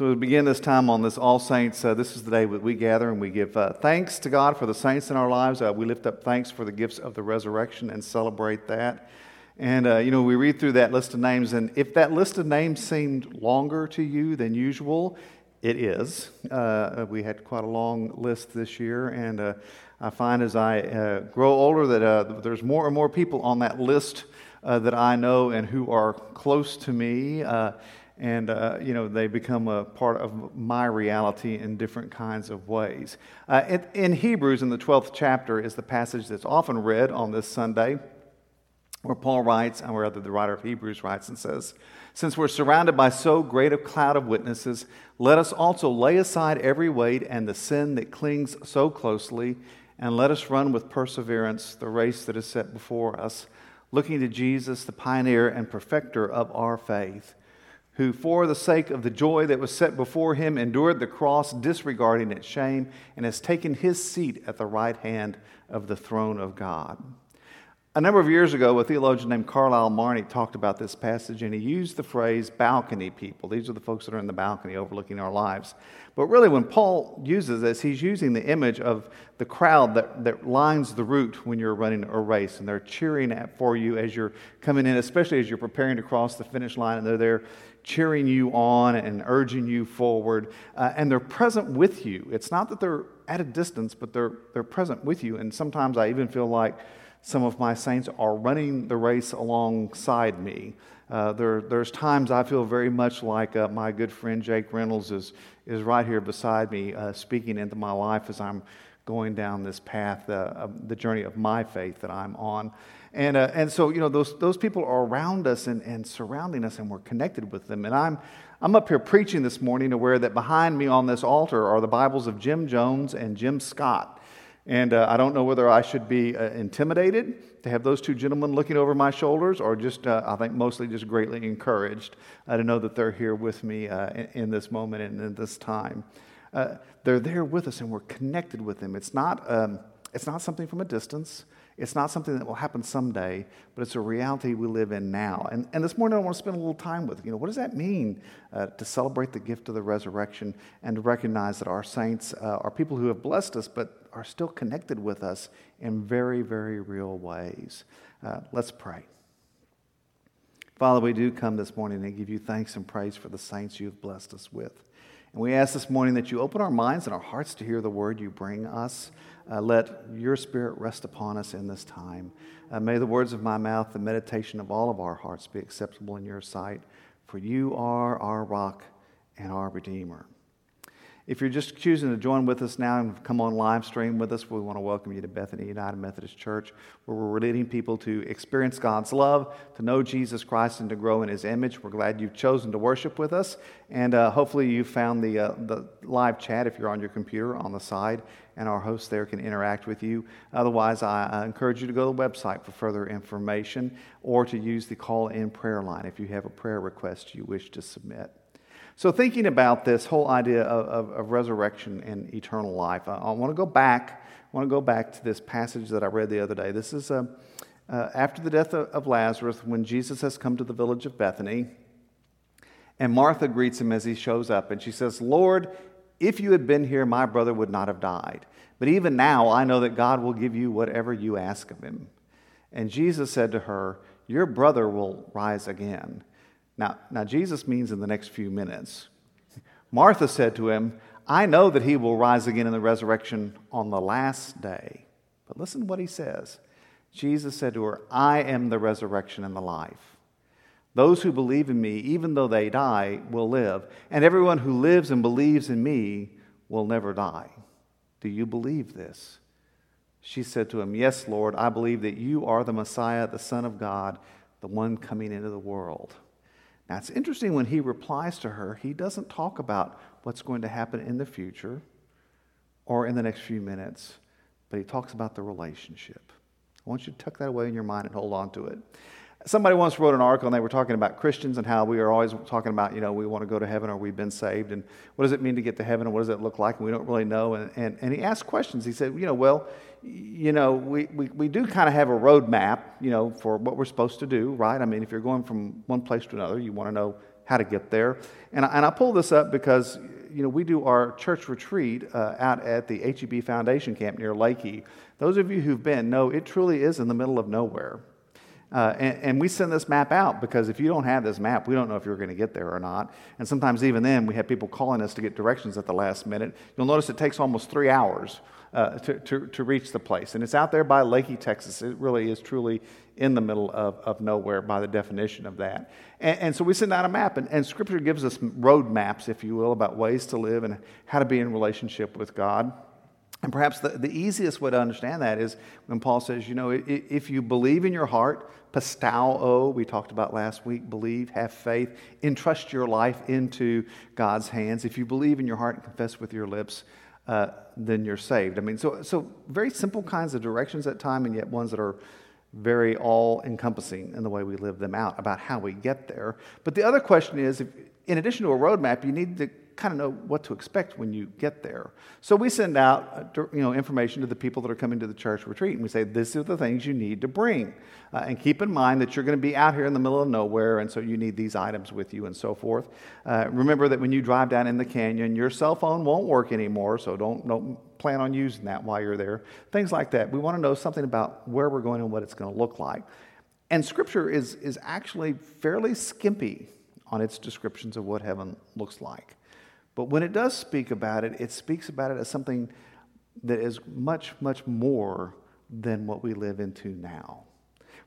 So, we begin this time on this All Saints. Uh, this is the day that we gather and we give uh, thanks to God for the saints in our lives. Uh, we lift up thanks for the gifts of the resurrection and celebrate that. And, uh, you know, we read through that list of names, and if that list of names seemed longer to you than usual, it is. Uh, we had quite a long list this year, and uh, I find as I grow older that there's more and more people on that list that I know and who are close to me and uh, you know they become a part of my reality in different kinds of ways. Uh, in, in, hebrews in the 12th chapter is the passage that's often read on this sunday where paul writes and where the writer of hebrews writes and says since we're surrounded by so great a cloud of witnesses let us also lay aside every weight and the sin that clings so closely and let us run with perseverance the race that is set before us looking to jesus the pioneer and perfecter of our faith who, for the sake of the joy that was set before him, endured the cross, disregarding its shame, and has taken his seat at the right hand of the throne of God. A number of years ago, a theologian named Carlyle Marney talked about this passage, and he used the phrase balcony people. These are the folks that are in the balcony overlooking our lives. But really, when Paul uses this, he's using the image of the crowd that, that lines the route when you're running a race, and they're cheering for you as you're coming in, especially as you're preparing to cross the finish line, and they're there cheering you on and urging you forward. Uh, and they're present with you. It's not that they're at a distance, but they're, they're present with you. And sometimes I even feel like some of my saints are running the race alongside me. Uh, there, there's times I feel very much like uh, my good friend Jake Reynolds is, is right here beside me, uh, speaking into my life as I'm going down this path, uh, the journey of my faith that I'm on. And, uh, and so, you know, those, those people are around us and, and surrounding us, and we're connected with them. And I'm, I'm up here preaching this morning, aware that behind me on this altar are the Bibles of Jim Jones and Jim Scott. And uh, I don't know whether I should be uh, intimidated to have those two gentlemen looking over my shoulders, or just, uh, I think, mostly just greatly encouraged uh, to know that they're here with me uh, in, in, this moment and in this time. Uh, they're there with us, and we're connected with them. It's not, um, it's not something from a distance. It's not something that will happen someday, but it's a reality we live in now. And, and this morning I want to spend a little time with, you know, what does that mean uh, to celebrate the gift of the resurrection and to recognize that our saints uh, are people who have blessed us, but are still connected with us in very, very real ways. Uh, let's pray. Father, we do come this morning and give you thanks and praise for the saints you've blessed us with. And we ask this morning that you open our minds and our hearts to hear the word you bring us. Uh, let your spirit rest upon us in this time. Uh, may the words of my mouth, the meditation of all of our hearts be acceptable in your sight, for you are our rock and our redeemer. If you're just choosing to join with us now and come on live stream with us, we want to welcome you to Bethany United Methodist Church, where we're leading people to experience God's love, to know Jesus Christ, and to grow in His image. We're glad you've chosen to worship with us, and uh, hopefully you found the, uh, the live chat if you're on your computer on the side, and our hosts there can interact with you. Otherwise, I, I encourage you to go to the website for further information or to use the call in prayer line if you have a prayer request you wish to submit. So, thinking about this whole idea of, of, of resurrection and eternal life, I, I, want to go back. I want to go back to this passage that I read the other day. This is uh, uh, after the death of, of Lazarus, when Jesus has come to the village of Bethany, and Martha greets him as he shows up, and she says, "Lord, if you had been here, my brother would not have died. But even now, I know that God will give you whatever you ask of him." And Jesus said to her, "Your brother will rise again." Now, now, Jesus means in the next few minutes. Martha said to him, I know that he will rise again in the resurrection on the last day. But listen to what he says. Jesus said to her, I am the resurrection and the life. Those who believe in me, even though they die, will live. And everyone who lives and believes in me will never die. Do you believe this? She said to him, Yes, Lord, I believe that you are the Messiah, the Son of God, the one coming into the world. Now, it's interesting when he replies to her, he doesn't talk about what's going to happen in the future or in the next few minutes, but he talks about the relationship. I want you to tuck that away in your mind and hold on to it. Somebody once wrote an article and they were talking about Christians and how we are always talking about, you know, we want to go to heaven or we've been saved and what does it mean to get to heaven and what does it look like and we don't really know. And, and, and he asked questions. He said, you know, well, you know, we, we, we do kind of have a roadmap, you know, for what we're supposed to do, right? I mean, if you're going from one place to another, you want to know how to get there. And I, and I pull this up because you know, we do our church retreat uh, out at the HEB Foundation Camp near Leakey. Those of you who've been know it truly is in the middle of nowhere. Uh, and, and, we send this map out because if you don't have this map, we don't know if you're going to get there or not. And sometimes, even then, we have people calling us to get directions at the last minute. You'll notice it takes almost three hours uh, to, to, to, reach the place. And it's out there by Leakey, Texas. It really is truly in the middle of, of nowhere by the definition of that. And, and so we send out a map, and, and Scripture gives us road maps, if you will, about ways to live and how to be in relationship with God. And perhaps the, the easiest way to understand that is when Paul says, you know, if you believe in your heart, pisteuo, we talked about last week, believe, have faith, entrust your life into God's hands. If you believe in your heart and confess with your lips, uh, then you're saved. I mean, so, so very simple kinds of directions at time, and yet ones that are very all encompassing in the way we live them out about how we get there. But the other question is if, in addition to a roadmap, you need to kind of know what to expect when you get there. So we send out uh, you know, information to the people that are coming to the church retreat, and we say, These are the things you need to bring. Uh, and keep in mind that you're going to be out here in the middle of nowhere, and so you need these items with you and so forth. Uh, remember that when you drive down in the canyon, your cell phone won't work anymore, so don't, don't plan on using that while you're there. Things like that. We want to know something about where we're going and what it's going to look like. And Scripture is, is actually fairly skimpy on its descriptions of what heaven looks like. But when it does speak about it, it speaks about it as something that is much, much more than what we live into now.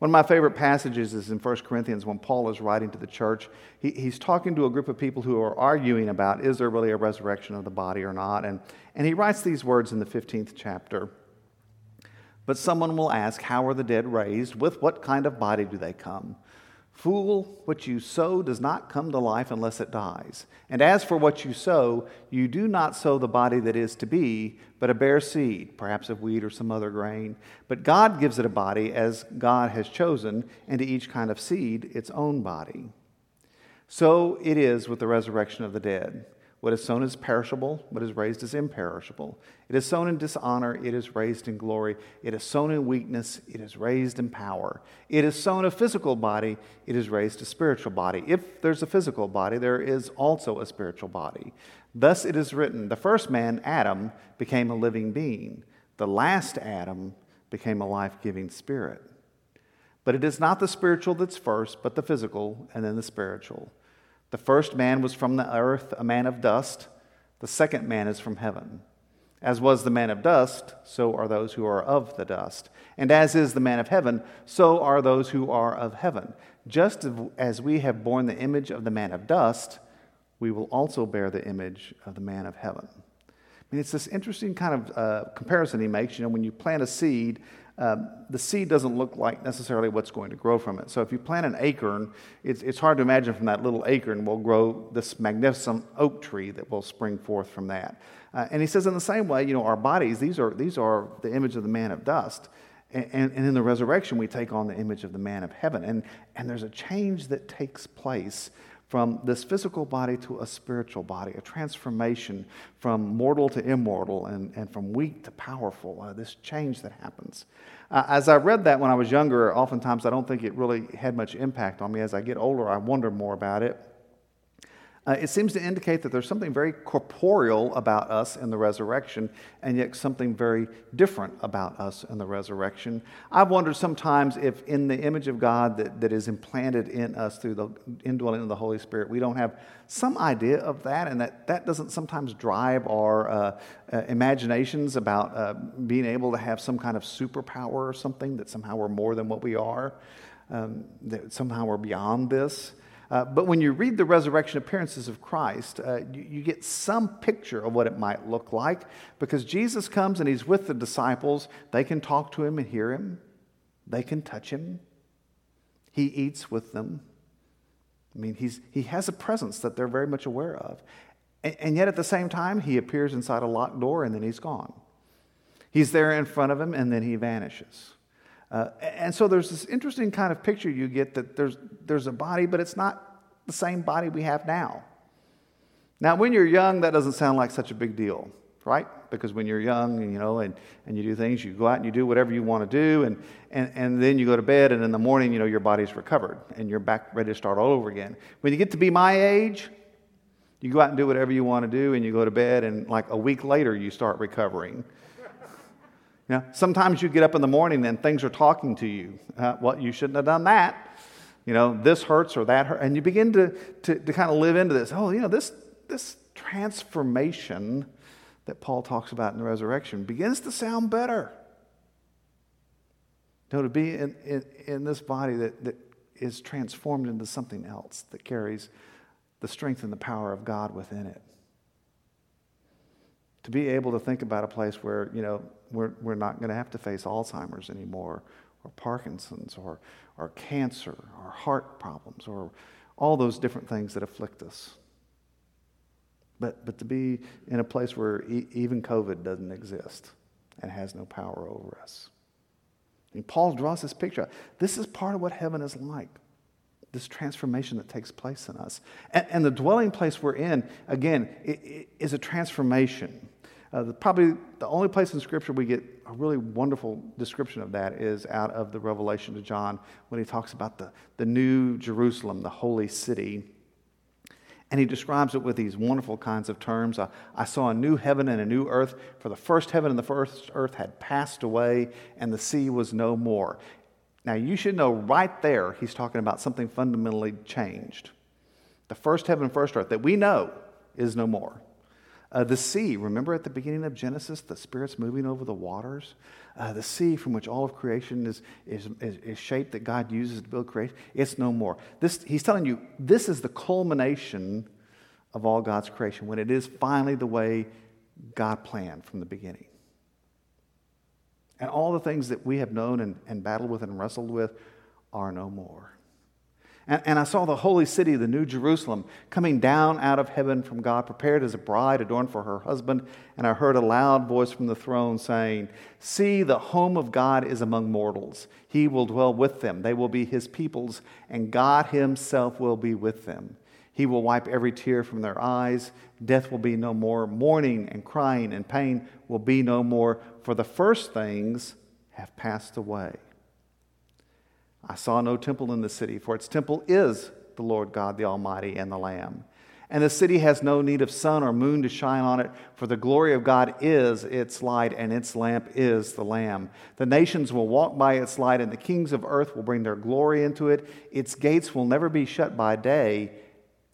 One of my favorite passages is in 1 Corinthians when Paul is writing to the church. He, he's talking to a group of people who are arguing about is there really a resurrection of the body or not. And, and he writes these words in the 15th chapter. But someone will ask, How are the dead raised? With what kind of body do they come? Fool, what you sow does not come to life unless it dies. And as for what you sow, you do not sow the body that is to be, but a bare seed, perhaps of wheat or some other grain. But God gives it a body as God has chosen, and to each kind of seed its own body. So it is with the resurrection of the dead. What is sown is perishable, what is raised is imperishable. It is sown in dishonor, it is raised in glory. It is sown in weakness, it is raised in power. It is sown a physical body, it is raised a spiritual body. If there's a physical body, there is also a spiritual body. Thus it is written the first man, Adam, became a living being, the last Adam became a life giving spirit. But it is not the spiritual that's first, but the physical, and then the spiritual. The first man was from the earth, a man of dust. The second man is from heaven. As was the man of dust, so are those who are of the dust. And as is the man of heaven, so are those who are of heaven. Just as we have borne the image of the man of dust, we will also bear the image of the man of heaven. I mean, it's this interesting kind of uh, comparison he makes. You know, when you plant a seed, um, the seed doesn't look like necessarily what's going to grow from it. So if you plant an acorn, it's, it's hard to imagine from that little acorn will grow this magnificent oak tree that will spring forth from that. Uh, and he says, in the same way, you know, our bodies, these are, these are the image of the man of dust. And, and, and in the resurrection, we take on the image of the man of heaven. And, and there's a change that takes place from this physical body to a spiritual body, a transformation from mortal to immortal and, and from weak to powerful, uh, this change that happens. Uh, as I read that when I was younger, oftentimes I don't think it really had much impact on me. As I get older, I wonder more about it. Uh, it seems to indicate that there's something very corporeal about us in the resurrection, and yet something very different about us in the resurrection. I've wondered sometimes if, in the image of God that, that is implanted in us through the indwelling of the Holy Spirit, we don't have some idea of that, and that that doesn't sometimes drive our uh, uh, imaginations about uh, being able to have some kind of superpower or something, that somehow we're more than what we are, um, that somehow we're beyond this. Uh, but when you read the resurrection appearances of Christ, uh, you, you, get some picture of what it might look like because Jesus comes and he's with the disciples. They can talk to him and hear him, they can touch him. He eats with them. I mean, he's, he has a presence that they're very much aware of. And, and yet at the same time, he appears inside a locked door and then he's gone. He's there in front of him and then he vanishes. Uh, and so there's this interesting kind of picture you get that there's, there's a body, but it's not the same body we have now. Now, when you're young, that doesn't sound like such a big deal. right? Because when you're young, you know, and, and you do things, you go out and you do whatever you want to do, and, and, and then you go to bed, and in the morning, you know, your body's recovered, and you're back ready to start all over again. When you get to be my age, you go out and do whatever you want to do, and you go to bed, and like a week later, you start recovering. Know, sometimes you get up in the morning and things are talking to you. Uh, well, you shouldn't have done that. You know, this hurts or that hurts. And you begin to, to, to kind of live into this. Oh, you know, this, this transformation that Paul talks about in the resurrection begins to sound better. Know, to be in, in, in this body that, that is transformed into something else that carries the strength and the power of God within it. To be able to think about a place where, you know, we're, we're not going to have to face Alzheimer's anymore, or Parkinson's, or, or cancer, or heart problems, or all those different things that afflict us. But, but to be in a place where e- even COVID doesn't exist and has no power over us. And Paul draws this picture. This is part of what heaven is like this transformation that takes place in us. And, and the dwelling place we're in, again, it, it is a transformation. Uh, the, probably the only place in Scripture we get a really wonderful description of that is out of the Revelation to John when he talks about the, the new Jerusalem, the holy city and he describes it with these wonderful kinds of terms. I, I, saw a new heaven and a new earth, for the first heaven and the first earth had passed away, and the sea was no more. Now, you should know right there, he's talking about something fundamentally changed. The first heaven first earth that we know is no more. Uh, the sea, remember at the beginning of Genesis, the Spirit's moving over the waters? Uh, the sea from which all of creation is, is, is, is, shaped that God uses to build creation, it's no more. This, he's telling you this is the culmination of all God's creation when it is finally the way God planned from the beginning. And all the things that we have known and, and battled with and wrestled with are no more. And, and I saw the holy city, the New Jerusalem, coming down out of heaven from God, prepared as a bride adorned for her husband. And I heard a loud voice from the throne saying, See, the home of God is among mortals. He will dwell with them. They will be his peoples, and God himself will be with them. He will wipe every tear from their eyes. Death will be no more. Mourning and crying and pain will be no more, for the first things have passed away. I saw no temple in the city, for its temple is the Lord God, the Almighty, and the Lamb. And the city has no need of sun or moon to shine on it, for the glory of God is its light, and its lamp is the Lamb. The nations will walk by its light, and the kings of earth will bring their glory into it. Its gates will never be shut by day,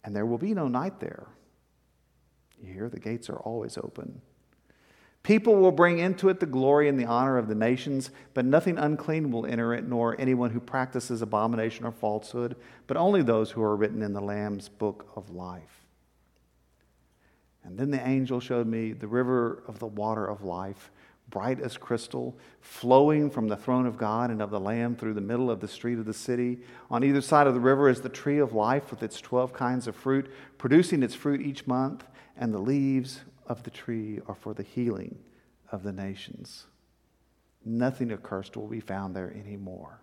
and there will be no night there. You hear, the gates are always open. People will bring into it the glory and the honor of the nations, but nothing unclean will enter it, nor anyone who practices abomination or falsehood, but only those who are written in the Lamb's book of life. And then the angel showed me the river of the water of life, bright as crystal, flowing from the throne of God and of the Lamb through the middle of the street of the city. On either side of the river is the tree of life with its 12 kinds of fruit, producing its fruit each month, and the leaves of the tree are for the healing of the nations. Nothing accursed will be found there anymore.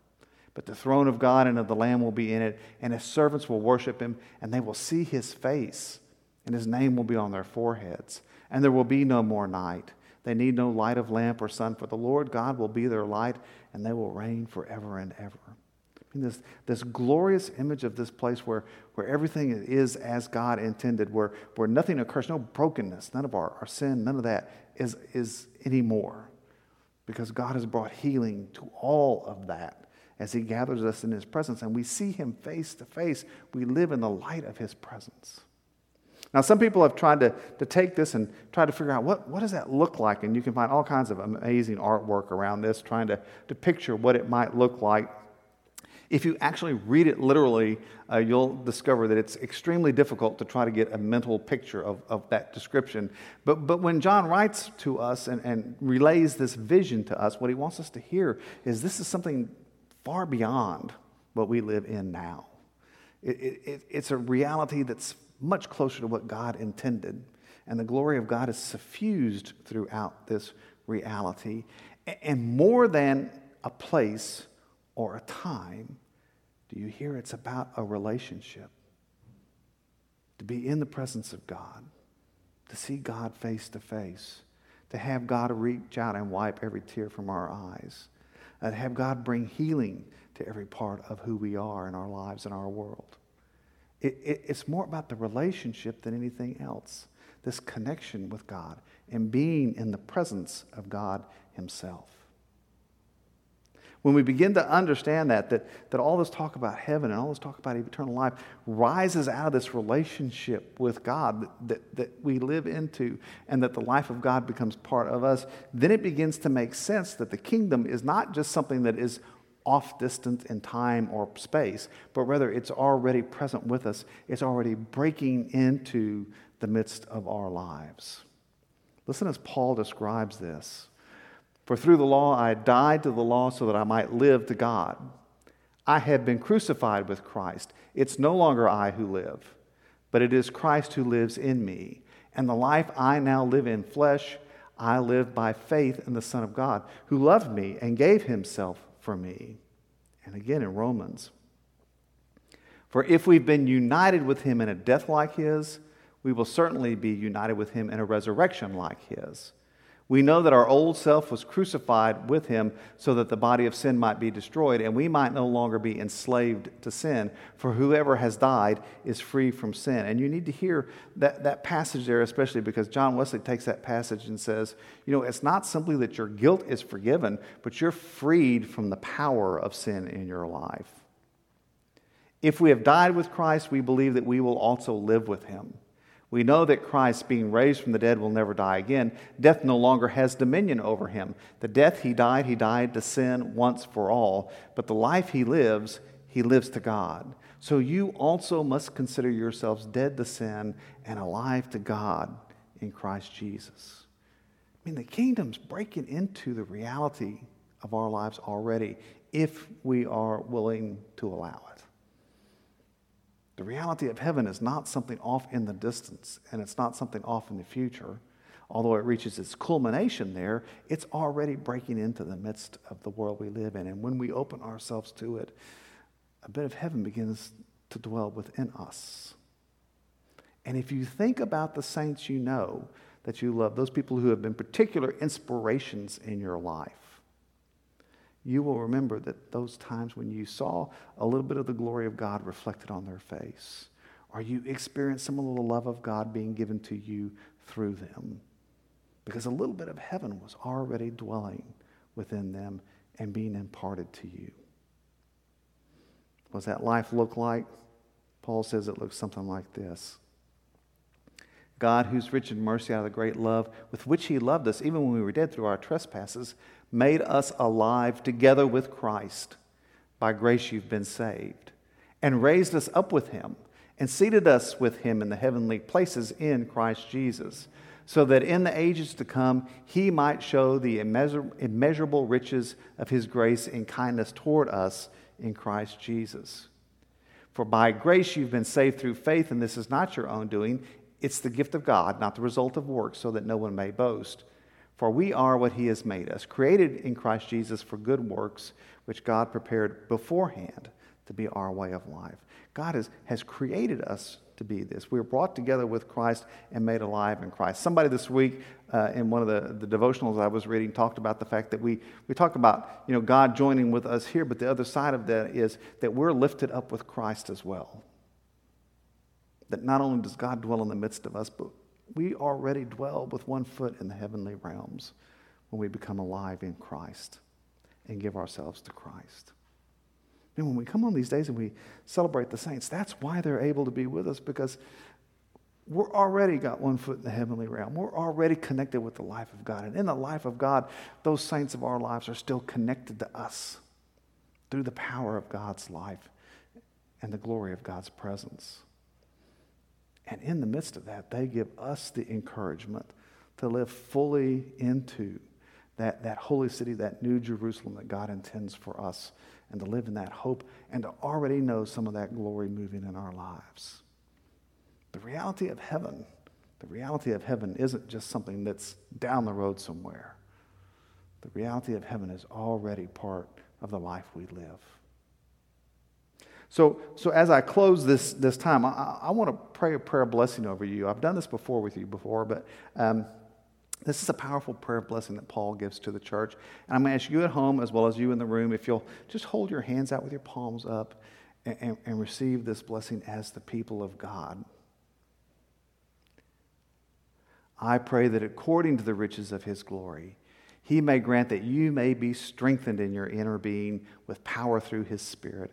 But the throne of God and of the Lamb will be in it, and his servants will worship him, and they will see his face, and his name will be on their foreheads. And there will be no more night. They need no light of lamp or sun, for the Lord God will be their light, and they will reign forever and ever this, this glorious image of this place where, where everything is as God intended, where, where nothing occurs, no brokenness, none of our, our sin, none of that is, is anymore. Because God has brought healing to all of that as He gathers us in His presence and we see Him face to face. We live in the light of His presence. Now, some people have tried to, to take this and try to figure out what, what does that look like? And you can find all kinds of amazing artwork around this, trying to, to picture what it might look like if you actually read it literally, uh, you'll discover that it's extremely difficult to try to get a mental picture of, of that description. But, but when John writes to us and, and relays this vision to us, what he wants us to hear is this is something far beyond what we live in now. It, it, it's a reality that's much closer to what God intended. And the glory of God is suffused throughout this reality. And more than a place, or a time, do you hear it's about a relationship? To be in the presence of God, to see God face to face, to have God reach out and wipe every tear from our eyes, uh, to have God bring healing to every part of who we are in our lives and our world. It, it, it's more about the relationship than anything else, this connection with God and being in the presence of God Himself. When we begin to understand that, that, that all this talk about heaven and all this talk about eternal life rises out of this relationship with God that, that we live into and that the life of God becomes part of us, then it begins to make sense that the kingdom is not just something that is off distant in time or space, but rather it's already present with us. It's already breaking into the midst of our lives. Listen as Paul describes this. For through the law I died to the law so that I might live to God. I have been crucified with Christ. It's no longer I who live, but it is Christ who lives in me. And the life I now live in flesh, I live by faith in the Son of God, who loved me and gave himself for me. And again in Romans. For if we've been united with him in a death like his, we will certainly be united with him in a resurrection like his. We know that our old self was crucified with him so that the body of sin might be destroyed and we might no longer be enslaved to sin. For whoever has died is free from sin. And you need to hear that, that passage there, especially because John Wesley takes that passage and says, you know, it's not simply that your guilt is forgiven, but you're freed from the power of sin in your life. If we have died with Christ, we believe that we will also live with him. We know that Christ, being raised from the dead, will never die again. Death no longer has dominion over him. The death he died, he died to sin once for all. But the life he lives, he lives to God. So you also must consider yourselves dead to sin and alive to God in Christ Jesus. I mean, the kingdom's breaking into the reality of our lives already if we are willing to allow it. The reality of heaven is not something off in the distance, and it's not something off in the future. Although it reaches its culmination there, it's already breaking into the midst of the world we live in. And when we open ourselves to it, a bit of heaven begins to dwell within us. And if you think about the saints you know that you love, those people who have been particular inspirations in your life, you will remember that those times when you saw a little bit of the glory of God reflected on their face, or you experienced some of the love of God being given to you through them. Because a little bit of heaven was already dwelling within them and being imparted to you. What does that life look like? Paul says it looks something like this. God, who's rich in mercy out of the great love with which He loved us, even when we were dead through our trespasses, made us alive together with Christ. By grace you've been saved, and raised us up with him, and seated us with him in the heavenly places in Christ Jesus, so that in the ages to come he might show the immeasurable riches of his grace and kindness toward us in Christ Jesus. For by grace you've been saved through faith, and this is not your own doing. It's the gift of God, not the result of works, so that no one may boast. For we are what he has made us, created in Christ Jesus for good works, which God prepared beforehand to be our way of life. God has, has created us to be this. We were brought together with Christ and made alive in Christ. Somebody this week uh, in one of the, the devotionals I was reading talked about the fact that we, we talk about you know, God joining with us here, but the other side of that is that we're lifted up with Christ as well. That not only does God dwell in the midst of us, but we already dwell with one foot in the heavenly realms when we become alive in Christ and give ourselves to Christ. And when we come on these days and we celebrate the saints, that's why they're able to be with us because we're already got one foot in the heavenly realm. We're already connected with the life of God. And in the life of God, those saints of our lives are still connected to us through the power of God's life and the glory of God's presence. And in the midst of that, they give us the encouragement to live fully into that, that holy city, that new Jerusalem that God intends for us, and to live in that hope and to already know some of that glory moving in our lives. The reality of heaven, the reality of heaven isn't just something that's down the road somewhere. The reality of heaven is already part of the life we live. So, so as I close this, this time, I, I want to pray a prayer blessing over you. I've done this before with you before, but um, This is a powerful prayer blessing that Paul gives to the church. And I'm going to ask you at home as well as you in the room if you'll just hold your hands out with your palms up and, and, and receive this blessing as the people of God. I pray that according to the riches of his glory, he may grant that you may be strengthened in your inner being with power through his Spirit,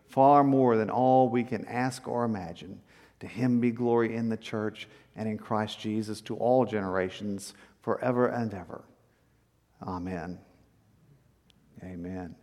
far more than all we can ask or imagine. To him be glory in the church and in Christ Jesus to all generations forever and ever. Amen. Amen.